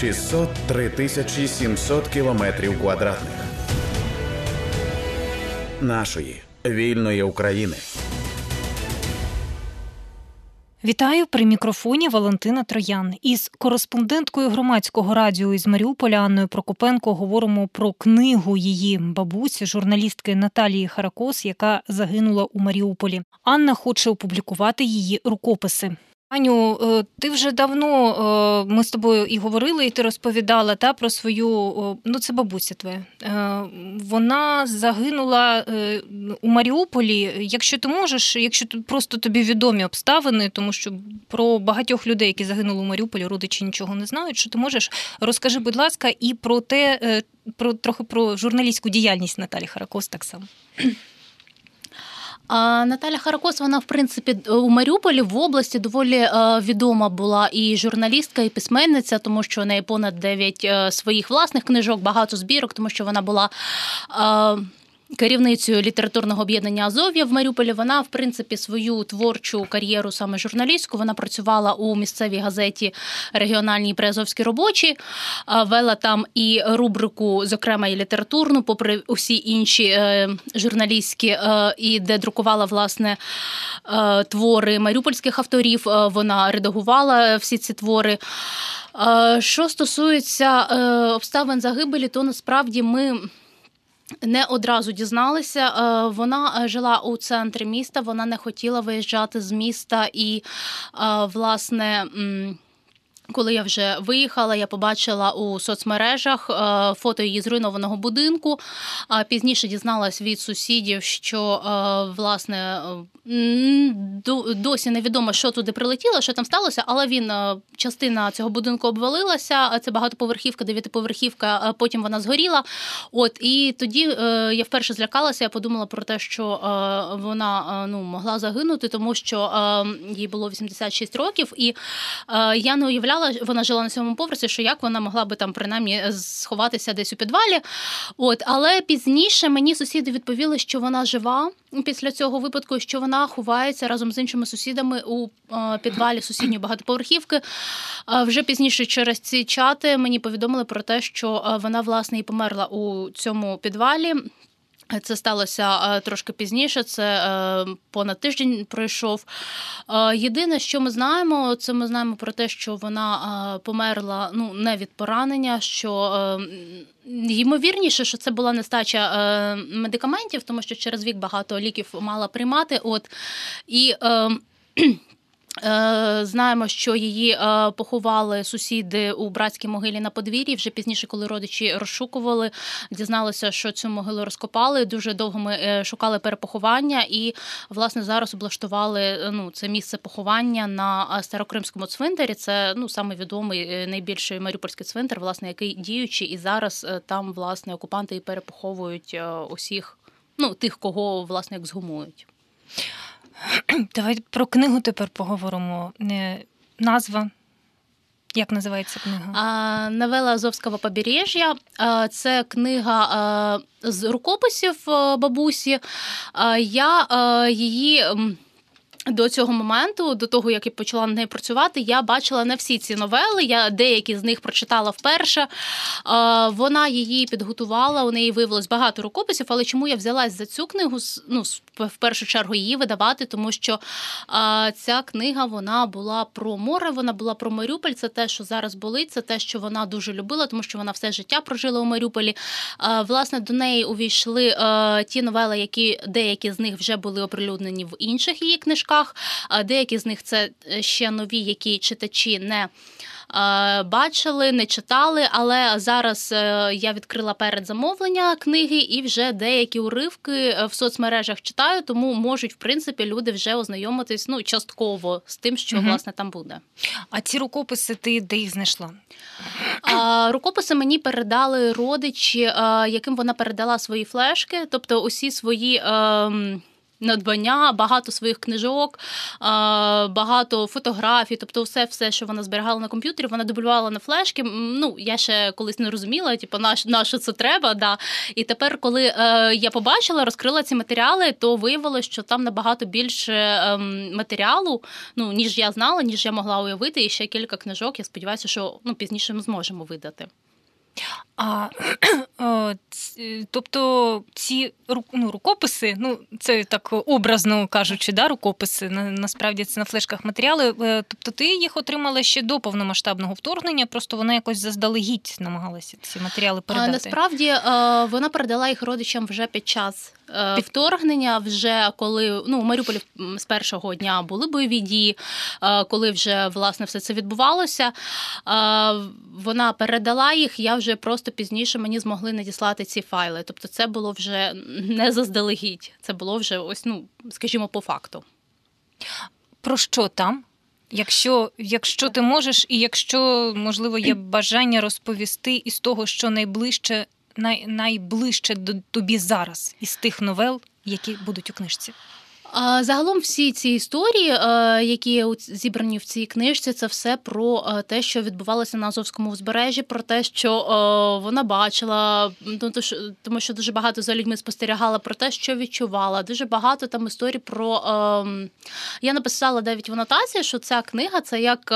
603 тисячі 700 кілометрів квадратних нашої вільної України. Вітаю при мікрофоні Валентина Троян. Із кореспонденткою громадського радіо із Маріуполя Анною Прокопенко говоримо про книгу її бабусі, журналістки Наталії Харакос, яка загинула у Маріуполі. Анна хоче опублікувати її рукописи. Аню, е, ти вже давно е, ми з тобою і говорили, і ти розповідала та про свою ну це бабуся твоя. Е, вона загинула у Маріуполі. Якщо ти можеш, якщо просто тобі відомі обставини, тому що про багатьох людей, які загинули у Маріуполі, родичі нічого не знають. Що ти можеш, розкажи, будь ласка, і про те, про трохи про журналістську діяльність Наталі Харакос так само. А Наталя Харакос, вона в принципі у Маріуполі в області доволі е, відома була і журналістка, і письменниця, тому що у неї понад 9 е, своїх власних книжок, багато збірок, тому що вона була. Керівницею літературного об'єднання Азов'я в Маріуполі. Вона, в принципі, свою творчу кар'єру саме журналістську. Вона працювала у місцевій газеті регіональній Приазовські робочі, вела там і рубрику, зокрема і літературну, попри усі інші е, журналістські, е, і де друкувала власне е, твори маріупольських авторів. Вона редагувала всі ці твори. Що стосується обставин загибелі, то насправді ми. Не одразу дізналися. Е, вона е, жила у центрі міста, вона не хотіла виїжджати з міста і, е, власне. Коли я вже виїхала, я побачила у соцмережах е, фото її зруйнованого будинку. А пізніше дізналась від сусідів, що е, власне досі невідомо, що туди прилетіло, що там сталося, але він е, частина цього будинку обвалилася. Це багатоповерхівка, дев'ятиповерхівка. Потім вона згоріла. От і тоді я вперше злякалася. Я подумала про те, що вона ну могла загинути, тому що їй було 86 років, і я не уявляла уявляла, вона жила на сьомому поверсі, що як вона могла би там принаймні е, сховатися десь у підвалі. От, але пізніше мені сусіди відповіли, що вона жива після цього випадку, що вона ховається разом з іншими сусідами у е, підвалі сусідньої багатоповерхівки. Вже пізніше через ці чати мені повідомили про те, що е, вона власне і померла у цьому підвалі. Це сталося е, трошки пізніше. Це е, понад тиждень пройшов. Е, єдине, що ми знаємо, це ми знаємо про те, що вона померла ну не від поранення. що Ймовірніше, що це була нестача медикаментів, тому що через вік багато ліків мала приймати. От і знаємо, що її е, поховали сусіди у братській могилі на подвір'ї. Вже пізніше, коли родичі розшукували, дізналися, що цю могилу розкопали. Дуже довго ми е, шукали перепоховання, і власне зараз облаштували ну це місце поховання на старокримському цвинтарі. Це ну саме відомий найбільший маріупольський цвинтар, власне, який діючий, і зараз там власне окупанти і перепоховують усіх, ну тих, кого власне як згумують. Давай про книгу тепер поговоримо. Назва. Як називається книга? А, Новела Азовського побережжя. Це книга з рукописів бабусі. Я її. До цього моменту, до того як я почала над нею працювати, я бачила не всі ці новели. Я деякі з них прочитала вперше. Вона її підготувала. У неї виявилось багато рукописів. Але чому я взялась за цю книгу? Ну, в першу чергу її видавати, тому що ця книга вона була про море, вона була про Маріуполь. Це те, що зараз болить, це те, що вона дуже любила, тому що вона все життя прожила у Маріуполі. Власне, до неї увійшли ті новели, які деякі з них вже були оприлюднені в інших її книжках книжках. Деякі з них це е, ще нові, які читачі не. Е, бачили, не читали, але зараз е, я відкрила передзамовлення книги і вже деякі уривки в соцмережах читаю, тому можуть в принципі люди вже ознайомитись ну частково з тим, що угу. власне там буде. А ці рукописи ти де їх знайшла? А, Рукописи мені передали родичі, яким вона передала свої флешки, тобто усі свої. Ем, надбання, багато своїх книжок, багато фотографій, тобто все, все, що вона зберігала на комп'ютері, вона дублювала на флешки. Ну, я ще колись не розуміла, типу, на, на що це треба. Да. І тепер, коли е, я побачила, розкрила ці матеріали, то виявилося, що там набагато більше е, матеріалу, ну ніж я знала, ніж я могла уявити. І ще кілька книжок. Я сподіваюся, що ну пізніше ми зможемо видати. А, Тобто ці ну, рукописи, ну це так образно кажучи, да, рукописи, насправді це на флешках матеріали. Е, тобто ти їх отримала ще до повномасштабного вторгнення, просто вона якось заздалегідь намагалася ці матеріали передати. А Насправді е, вона передала їх родичам вже під час Е, вторгнення, вже коли ну у Маріуполі з першого дня були бойові дії, е, коли вже власне все це відбувалося. Е, вона передала їх. Я вже просто пізніше мені змогли надіслати ці файли. Тобто, це було вже не заздалегідь, це було вже ось, ну скажімо, по факту. Про що там? Якщо якщо ти можеш, і якщо можливо є бажання розповісти із того, що найближче най, найближче до тобі зараз із тих новел, які будуть у книжці? Загалом всі ці історії, е, які зібрані в цій книжці, це все про е, те, що відбувалося на Азовському узбережжі, про те, що е, вона бачила, ну, тому що дуже багато за людьми спостерігала про те, що відчувала. Дуже багато там історій про ем, я написала навіть в анотації, що ця книга це як.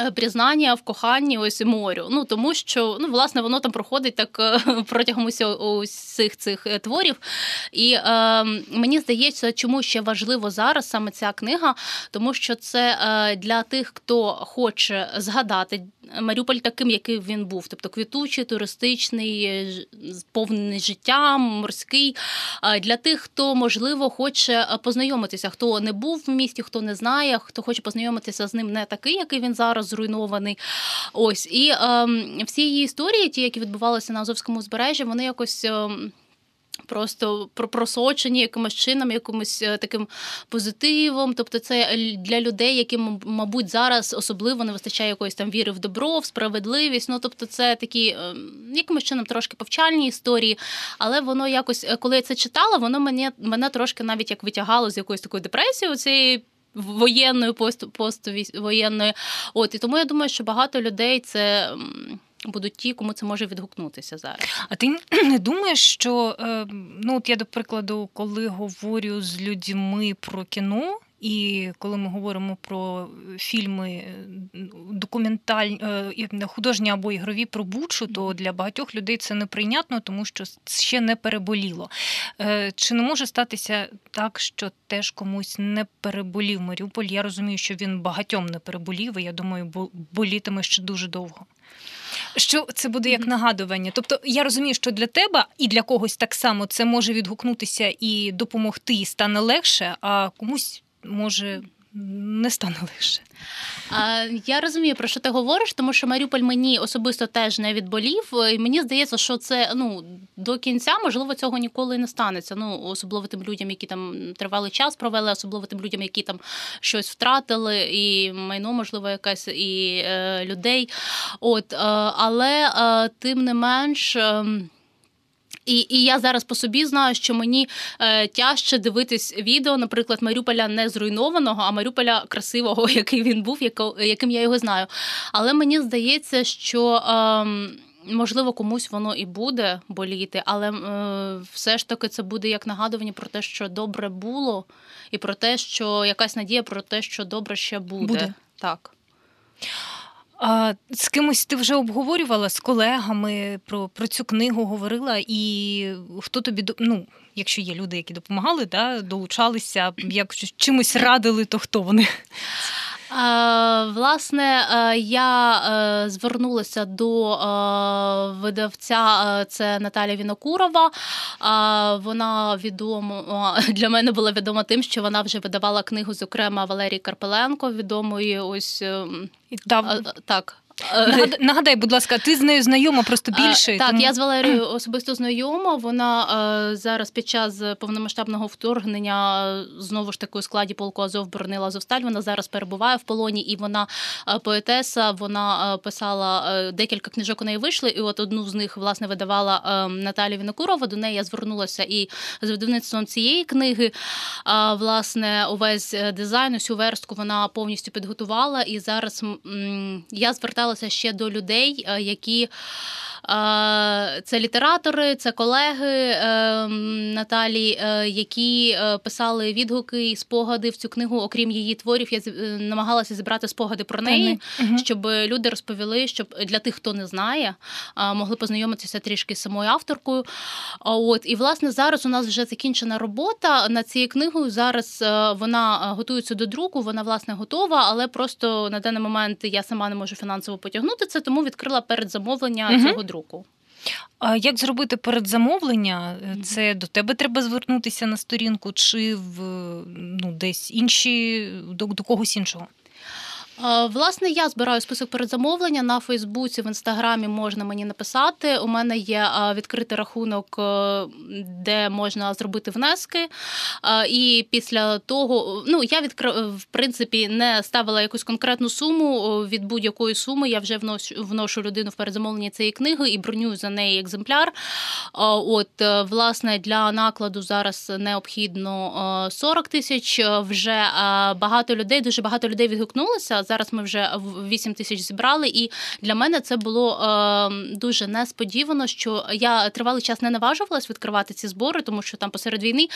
Е, признання в коханні ось морю. Ну тому що ну власне воно там проходить так е, протягом усіх цих е, творів. І е, мені здається, чому ще важливо зараз саме ця книга, тому що це е, для тих, хто хоче згадати Маріуполь таким, який він був, тобто квітучий, туристичний, повний життям, морський. Для тих, хто можливо хоче познайомитися, хто не був в місті, хто не знає, хто хоче познайомитися з ним не такий, який він зараз зруйнований. Ось і е, всі її історії, ті, які відбувалися на Азовському узбережжі, вони якось. Е, Просто просочені якимось чином, якимось е, таким позитивом. Тобто, це для людей, яким, мабуть, зараз особливо не вистачає якоїсь там віри в добро, в справедливість. Ну тобто, це такі е, якимось чином трошки повчальні історії. Але воно якось, е, коли я це читала, воно мене мене трошки навіть як витягало з якоїсь такої депресії. Цієї воєнної пост, воєнної. От і тому я думаю, що багато людей це. Будуть ті, кому це може відгукнутися зараз. А ти не думаєш, що е, ну от я до прикладу, коли говорю з людьми про кіно, і коли ми говоримо про фільми е, документальні е, художні або ігрові про Бучу, то для багатьох людей це неприйнятно, тому що ще не переболіло. Е, чи не може статися так, що теж комусь не переболів Маріуполь? Я розумію, що він багатьом не переболів, і я думаю, болітиме ще дуже довго. Що це буде як нагадування? Тобто я розумію, що для тебе і для когось так само це може відгукнутися і допомогти, і стане легше, а комусь може. Не стане легше. Я розумію, про що ти говориш, тому що Маріуполь мені особисто теж не відболів. І Мені здається, що це ну до кінця можливо цього ніколи не станеться. Ну особливо тим людям, які там тривалий час провели, особливо тим людям, які там щось втратили, і майно, можливо, якесь і е, людей. От, е, але е, тим не менш. І і я зараз по собі знаю, що мені е, тяжче дивитись відео, наприклад, Маріуполя не зруйнованого, а Маріуполя красивого, який він був, яким я його знаю. Але мені здається, що. Е, Можливо, комусь воно і буде боліти, але е, все ж таки це буде як нагадування про те, що добре було, і про те, що якась надія про те, що добре ще буде. буде. Так. А з кимось ти вже обговорювала з колегами про про цю книгу говорила, і хто тобі ну, якщо є люди, які допомагали, да, долучалися, як чимось радили, то хто вони? Власне, е, я е, звернулася до е, видавця, це Наталя Вінокурова. Вона відома для мене була відома тим, що вона вже видавала книгу, зокрема Валерії Карпеленко, відомої ось так. Е, нагадай, будь ласка, ти з нею знайома просто е, більше. Так, тому... я з Валерією особисто знайома. Вона е, зараз під час повномасштабного вторгнення знову ж таки у складі полку Азов боронила Азовсталь. Вона зараз перебуває в полоні, і вона. Поетеса, вона писала декілька книжок. У неї вийшли, і от одну з них власне видавала Наталія Вінокурова. До неї я звернулася і з видавництвом цієї книги. Власне, увесь дизайн, усю верстку вона повністю підготувала. І зараз я зверталася ще до людей, які. Це літератори, це колеги ем, Наталі, е, які е, писали відгуки і спогади в цю книгу, окрім її творів. Я е, намагалася зібрати спогади про неї, угу. щоб люди розповіли, щоб для тих, хто не знає, могли познайомитися трішки з самою авторкою. От і власне зараз у нас вже закінчена робота над цією книгою. Зараз вона готується до друку, вона власне готова, але просто на даний момент я сама не можу фінансово потягнути це, тому відкрила передзамовлення угу. цього друку. А як зробити передзамовлення? Це до тебе треба звернутися на сторінку, чи в ну, десь інші до, до когось іншого? Власне, я збираю список передзамовлення на Фейсбуці, в інстаграмі можна мені написати. У мене є відкритий рахунок, е, де можна зробити внески. І після того, ну я відкр... в принципі не ставила якусь конкретну суму. Від будь-якої суми я вже вношу, вношу людину в передзамовлення цієї книги і бронюю за неї екземпляр. От, е, власне, для накладу зараз необхідно 40 тисяч. Вже багато людей, дуже багато людей відгукнулося. Зараз ми вже 8 тисяч зібрали, і для мене це було е, дуже несподівано, що я тривалий час не наважувалась відкривати ці збори, тому що там посеред війни.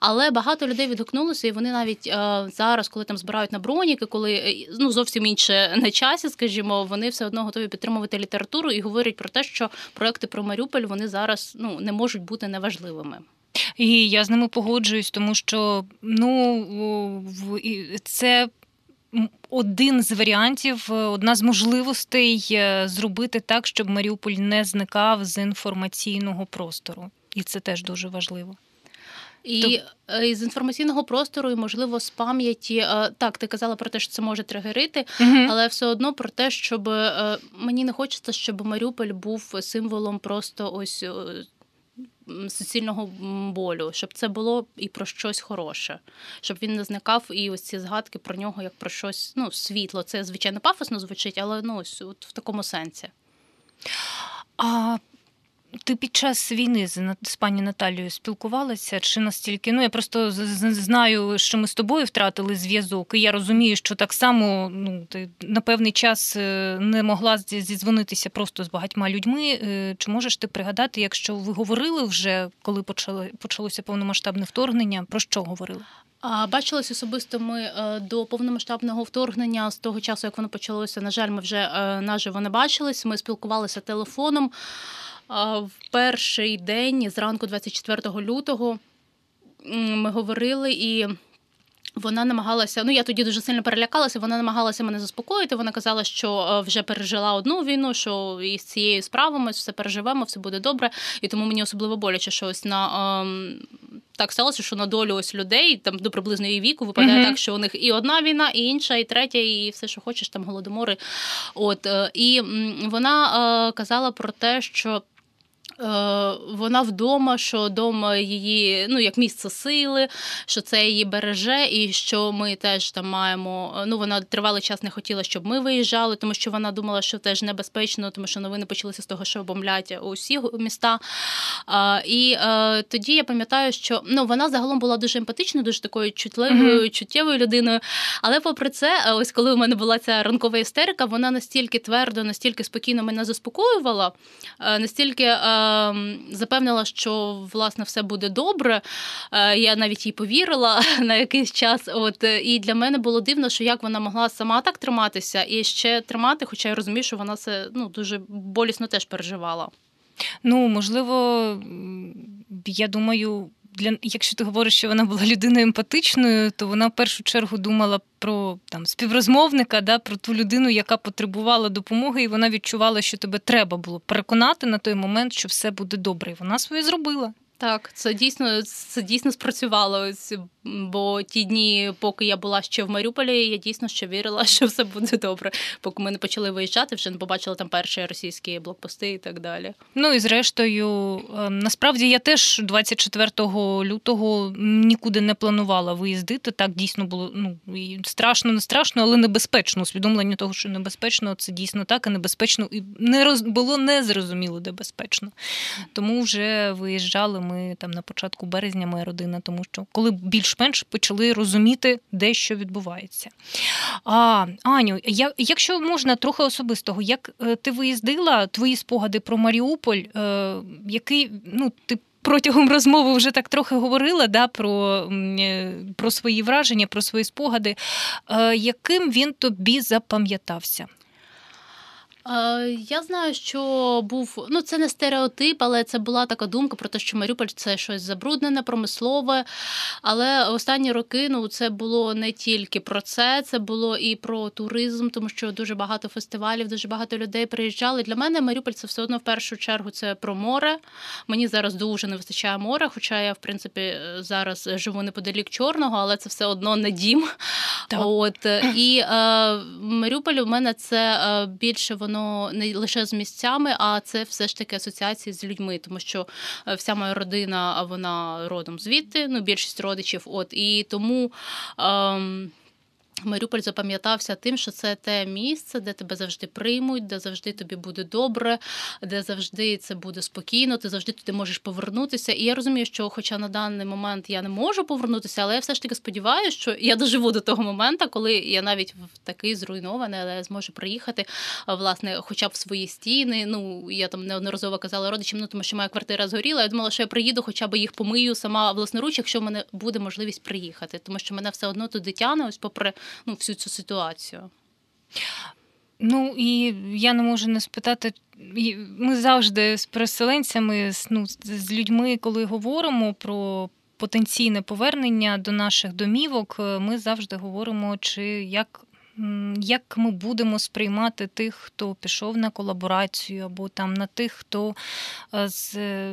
Але багато людей відгукнулося, і вони навіть е, зараз, коли там збирають на броніки, коли е, ну зовсім інше на часі, скажімо, вони все одно готові підтримувати літературу і говорять про те, що проекти про Маріуполь вони зараз ну не можуть бути неважливими. І я з ними погоджуюсь, тому що ну це один з варіантів, е, одна з можливостей е, зробити так, щоб Маріуполь не зникав з інформаційного простору, і це теж дуже важливо. І То... з інформаційного простору, і можливо з пам'яті так, ти казала про те, що це може тригерити, угу. але все одно про те, щоб мені не хочеться, щоб Маріуполь був символом просто ось суцільного болю, щоб це було і про щось хороше, щоб він не зникав і ось ці згадки про нього як про щось ну, світло. Це звичайно пафосно звучить, але ну ось от в такому сенсі. А ти під час війни з, з пані Наталією спілкувалася? Чи настільки? Ну я просто знаю, що ми з тобою втратили зв'язок, і я розумію, що так само ну ти на певний час е, не могла зідзвонитися просто з багатьма людьми. Е, чи можеш ти пригадати, якщо ви говорили вже, коли почали почалося повномасштабне вторгнення? Про що говорили? А бачились особисто ми е, до повномасштабного вторгнення з того часу, як воно почалося. На жаль, ми вже наживо не бачились. Ми спілкувалися телефоном в перший день зранку, 24 лютого, ми говорили і. Вона намагалася, ну я тоді дуже сильно перелякалася. Вона намагалася мене заспокоїти. Вона казала, що е, вже пережила одну війну, що із цією справою ми все переживемо, все буде добре. І тому мені особливо боляче, що ось на ем, так сталося, що на долю ось людей там до приблизно її віку випадає mm-hmm. так, що у них і одна війна, і інша, і третя, і все, що хочеш, там голодомори. От е, і вона е, казала про те, що. Е, вона вдома, що вдома її ну як місце сили, що це її береже, і що ми теж там маємо. Ну вона тривалий час не хотіла, щоб ми виїжджали, тому що вона думала, що теж небезпечно, тому що новини почалися з того, що бомблять усі міста. І е, тоді я пам'ятаю, що ну вона загалом була дуже емпатичною, дуже такою чутливою, mm-hmm. чуттєвою людиною. Але попри це, ось коли у мене була ця ранкова істерика, вона настільки твердо, настільки спокійно мене заспокоювала, е, настільки. Ем, запевнила, що власне все буде добре. Е, я навіть їй повірила на якийсь час. От і для мене було дивно, що як вона могла сама так триматися і ще тримати, хоча я розумію, що вона це ну дуже болісно теж переживала. Ну можливо, я думаю для якщо ти говориш, що вона була людиною емпатичною, то вона в першу чергу думала про там співрозмовника, да, про ту людину, яка потребувала допомоги, і вона відчувала, що тебе треба було переконати на той момент, що все буде добре. І вона своє зробила. Так, це дійсно це дійсно спрацювало. Ось Бо ті дні, поки я була ще в Маріуполі, я дійсно ще вірила, що все буде добре. Поки ми не почали виїжджати, вже не побачили там перші російські блокпости і так далі. Ну і зрештою, ем, насправді я теж 24 лютого нікуди не планувала виїздити. Так дійсно було ну і страшно, не страшно, але небезпечно. Усвідомлення того, що небезпечно, це дійсно так, і небезпечно і не роз було незрозуміло, де безпечно. Тому вже виїжджали ми там на початку березня, моя родина, тому що коли більш більш-менш почали розуміти, де що відбувається. А, Аню, я, якщо можна трохи особистого, як е, ти виїздила твої спогади про Маріуполь, е, який ну ти. Протягом розмови вже так трохи говорила да, про е, про свої враження, про свої спогади. Яким він тобі запам'ятався? Я знаю, що був ну це не стереотип, але це була така думка про те, що Маріуполь це щось забруднене, промислове. Але останні роки ну це було не тільки про це, це було і про туризм, тому що дуже багато фестивалів, дуже багато людей приїжджали. Для мене Маріуполь це все одно в першу чергу це про море. Мені зараз дуже не вистачає моря, хоча я в принципі зараз живу неподалік чорного, але це все одно не дім. Так. От і е, Маріуполь у мене це е, більше воно воно не лише з місцями, а це все ж таки асоціації з людьми, тому що е, вся моя родина вона родом звідти, ну більшість родичів. От і тому. Ем, Маріуполь запам'ятався тим, що це те місце, де тебе завжди приймуть, де завжди тобі буде добре, де завжди це буде спокійно, ти завжди туди можеш повернутися. І я розумію, що, хоча на даний момент я не можу повернутися, але я все ж таки сподіваюся, що я доживу до того моменту, коли я навіть в такий зруйнований, але зможу приїхати, власне, хоча б в свої стіни. Ну я там неодноразово казала родичам, ну тому що моя квартира згоріла. Я думала, що я приїду, хоча б їх помию сама власноруч, якщо в мене буде можливість приїхати, тому що мене все одно туди тягне, ось попри ну, всю цю ситуацію. Ну і я не можу не спитати. Ми завжди з переселенцями, ну, з людьми, коли говоримо про потенційне повернення до наших домівок, ми завжди говоримо, чи як як ми будемо сприймати тих, хто пішов на колаборацію, або там на тих, хто е,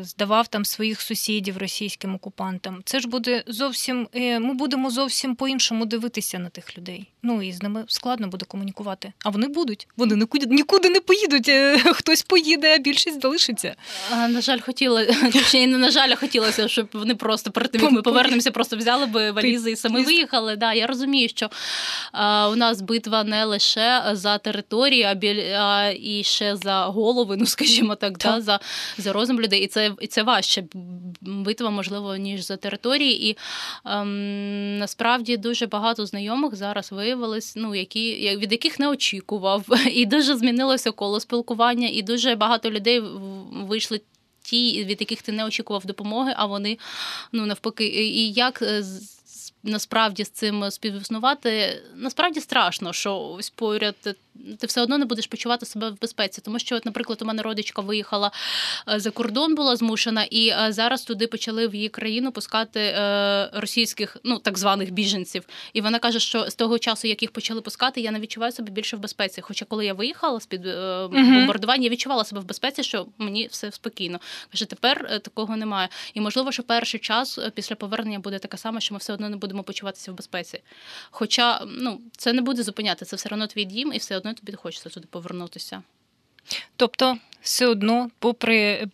здавав там своїх сусідів російським окупантам. Це ж буде зовсім е, ми будемо зовсім по-іншому дивитися на тих людей. Ну і з ними складно буде комунікувати. А вони будуть. Вони нікуди нікуди не поїдуть. Е, хтось поїде, а більшість залишиться. А, На жаль, хотіла точніше, не на жаль, хотілося, щоб вони просто перед тим, як ми повернемося, просто взяли би валізи і самі виїхали. Да, я розумію, що а, у нас битва не лише за територію, а біль а і ще за голови, ну скажімо так, так. Да, за за розум людей. І це і це важче битва, можливо, ніж за території. І ем, насправді дуже багато знайомих зараз виявилось, ну які від яких не очікував, і дуже змінилося коло спілкування, і дуже багато людей вийшли. Ті, від яких ти не очікував допомоги, а вони ну навпаки, і як е, насправді з цим співіснувати, насправді страшно, що ось поряд ти все одно не будеш почувати себе в безпеці. Тому що, от, наприклад, у мене родичка виїхала е, за кордон, була змушена, і е, зараз туди почали в її країну пускати е, російських, ну так званих біженців. І вона каже, що з того часу, як їх почали пускати, я не відчуваю себе більше в безпеці. Хоча, коли я виїхала з під бомбардування, я відчувала себе в безпеці, що мені все спокійно. Каже, тепер такого немає. І можливо, що перший час після повернення буде така сама, що ми все одно не будемо почуватися в безпеці. Хоча ну це не буде зупиняти, це все одно твій дім, і все одно тобі хочеться туди повернутися. Тобто, все одно, попри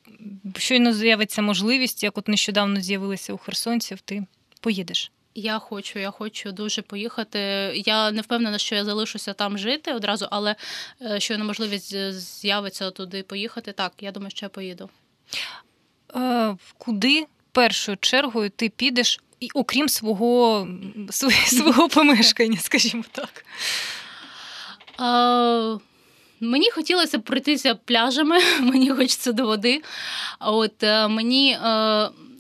щойно з'явиться можливість, як от нещодавно з'явилися у херсонців, ти поїдеш. Я хочу, я хочу дуже поїхати. Я не впевнена, що я залишуся там жити одразу, але е, щойно можливість з'явиться туди поїхати. Так, я думаю, що я поїду. Е, Куди першою чергою ти підеш, окрім свого, свого помешкання, скажімо так? А, Мені хотілося пройтися пляжами, мені хочеться до води. От е, мені.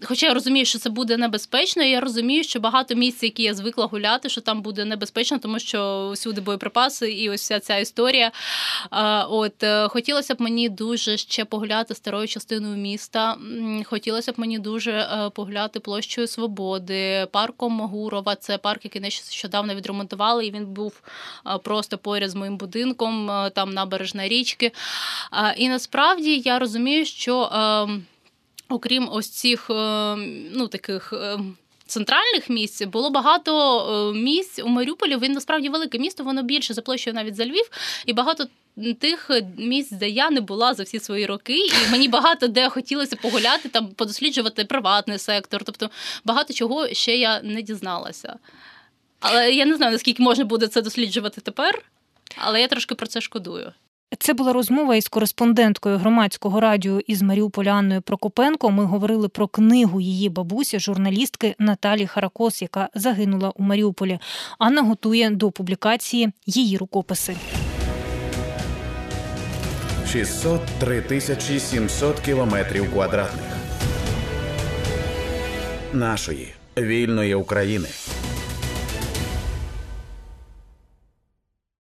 Хоча я розумію, що це буде небезпечно, і я розумію, що багато місць, які я звикла гуляти, що там буде небезпечно, тому що всюди боєприпаси і ось вся ця історія. От е, хотілося б мені дуже ще погуляти старою частиною міста. Хотілося б мені дуже е, погуляти площою Свободи, парком Гурова. Це парк, який нещодавно відремонтували, і він був е, просто поряд з моїм будинком, там набережна річки. І насправді я розумію, що. Окрім ось цих е, ну таких. Е, центральних місць було багато е, місць у Маріуполі. Він насправді велике місто, воно більше за площею навіть за Львів, і багато. Тих місць, де я не була за всі свої роки, і мені багато де хотілося погуляти, там подосліджувати приватний сектор. Тобто багато чого ще я не дізналася. Але я не знаю, наскільки можна буде це досліджувати тепер, але я трошки про це шкодую. Це була розмова із кореспонденткою громадського радіо із Маріуполя Анною Прокопенко. Ми говорили про книгу її бабусі, журналістки Наталі Харакос, яка загинула у Маріуполі. Анна готує до публікації її рукописи. 603 тисячі 700 кілометрів квадратних нашої вільної України.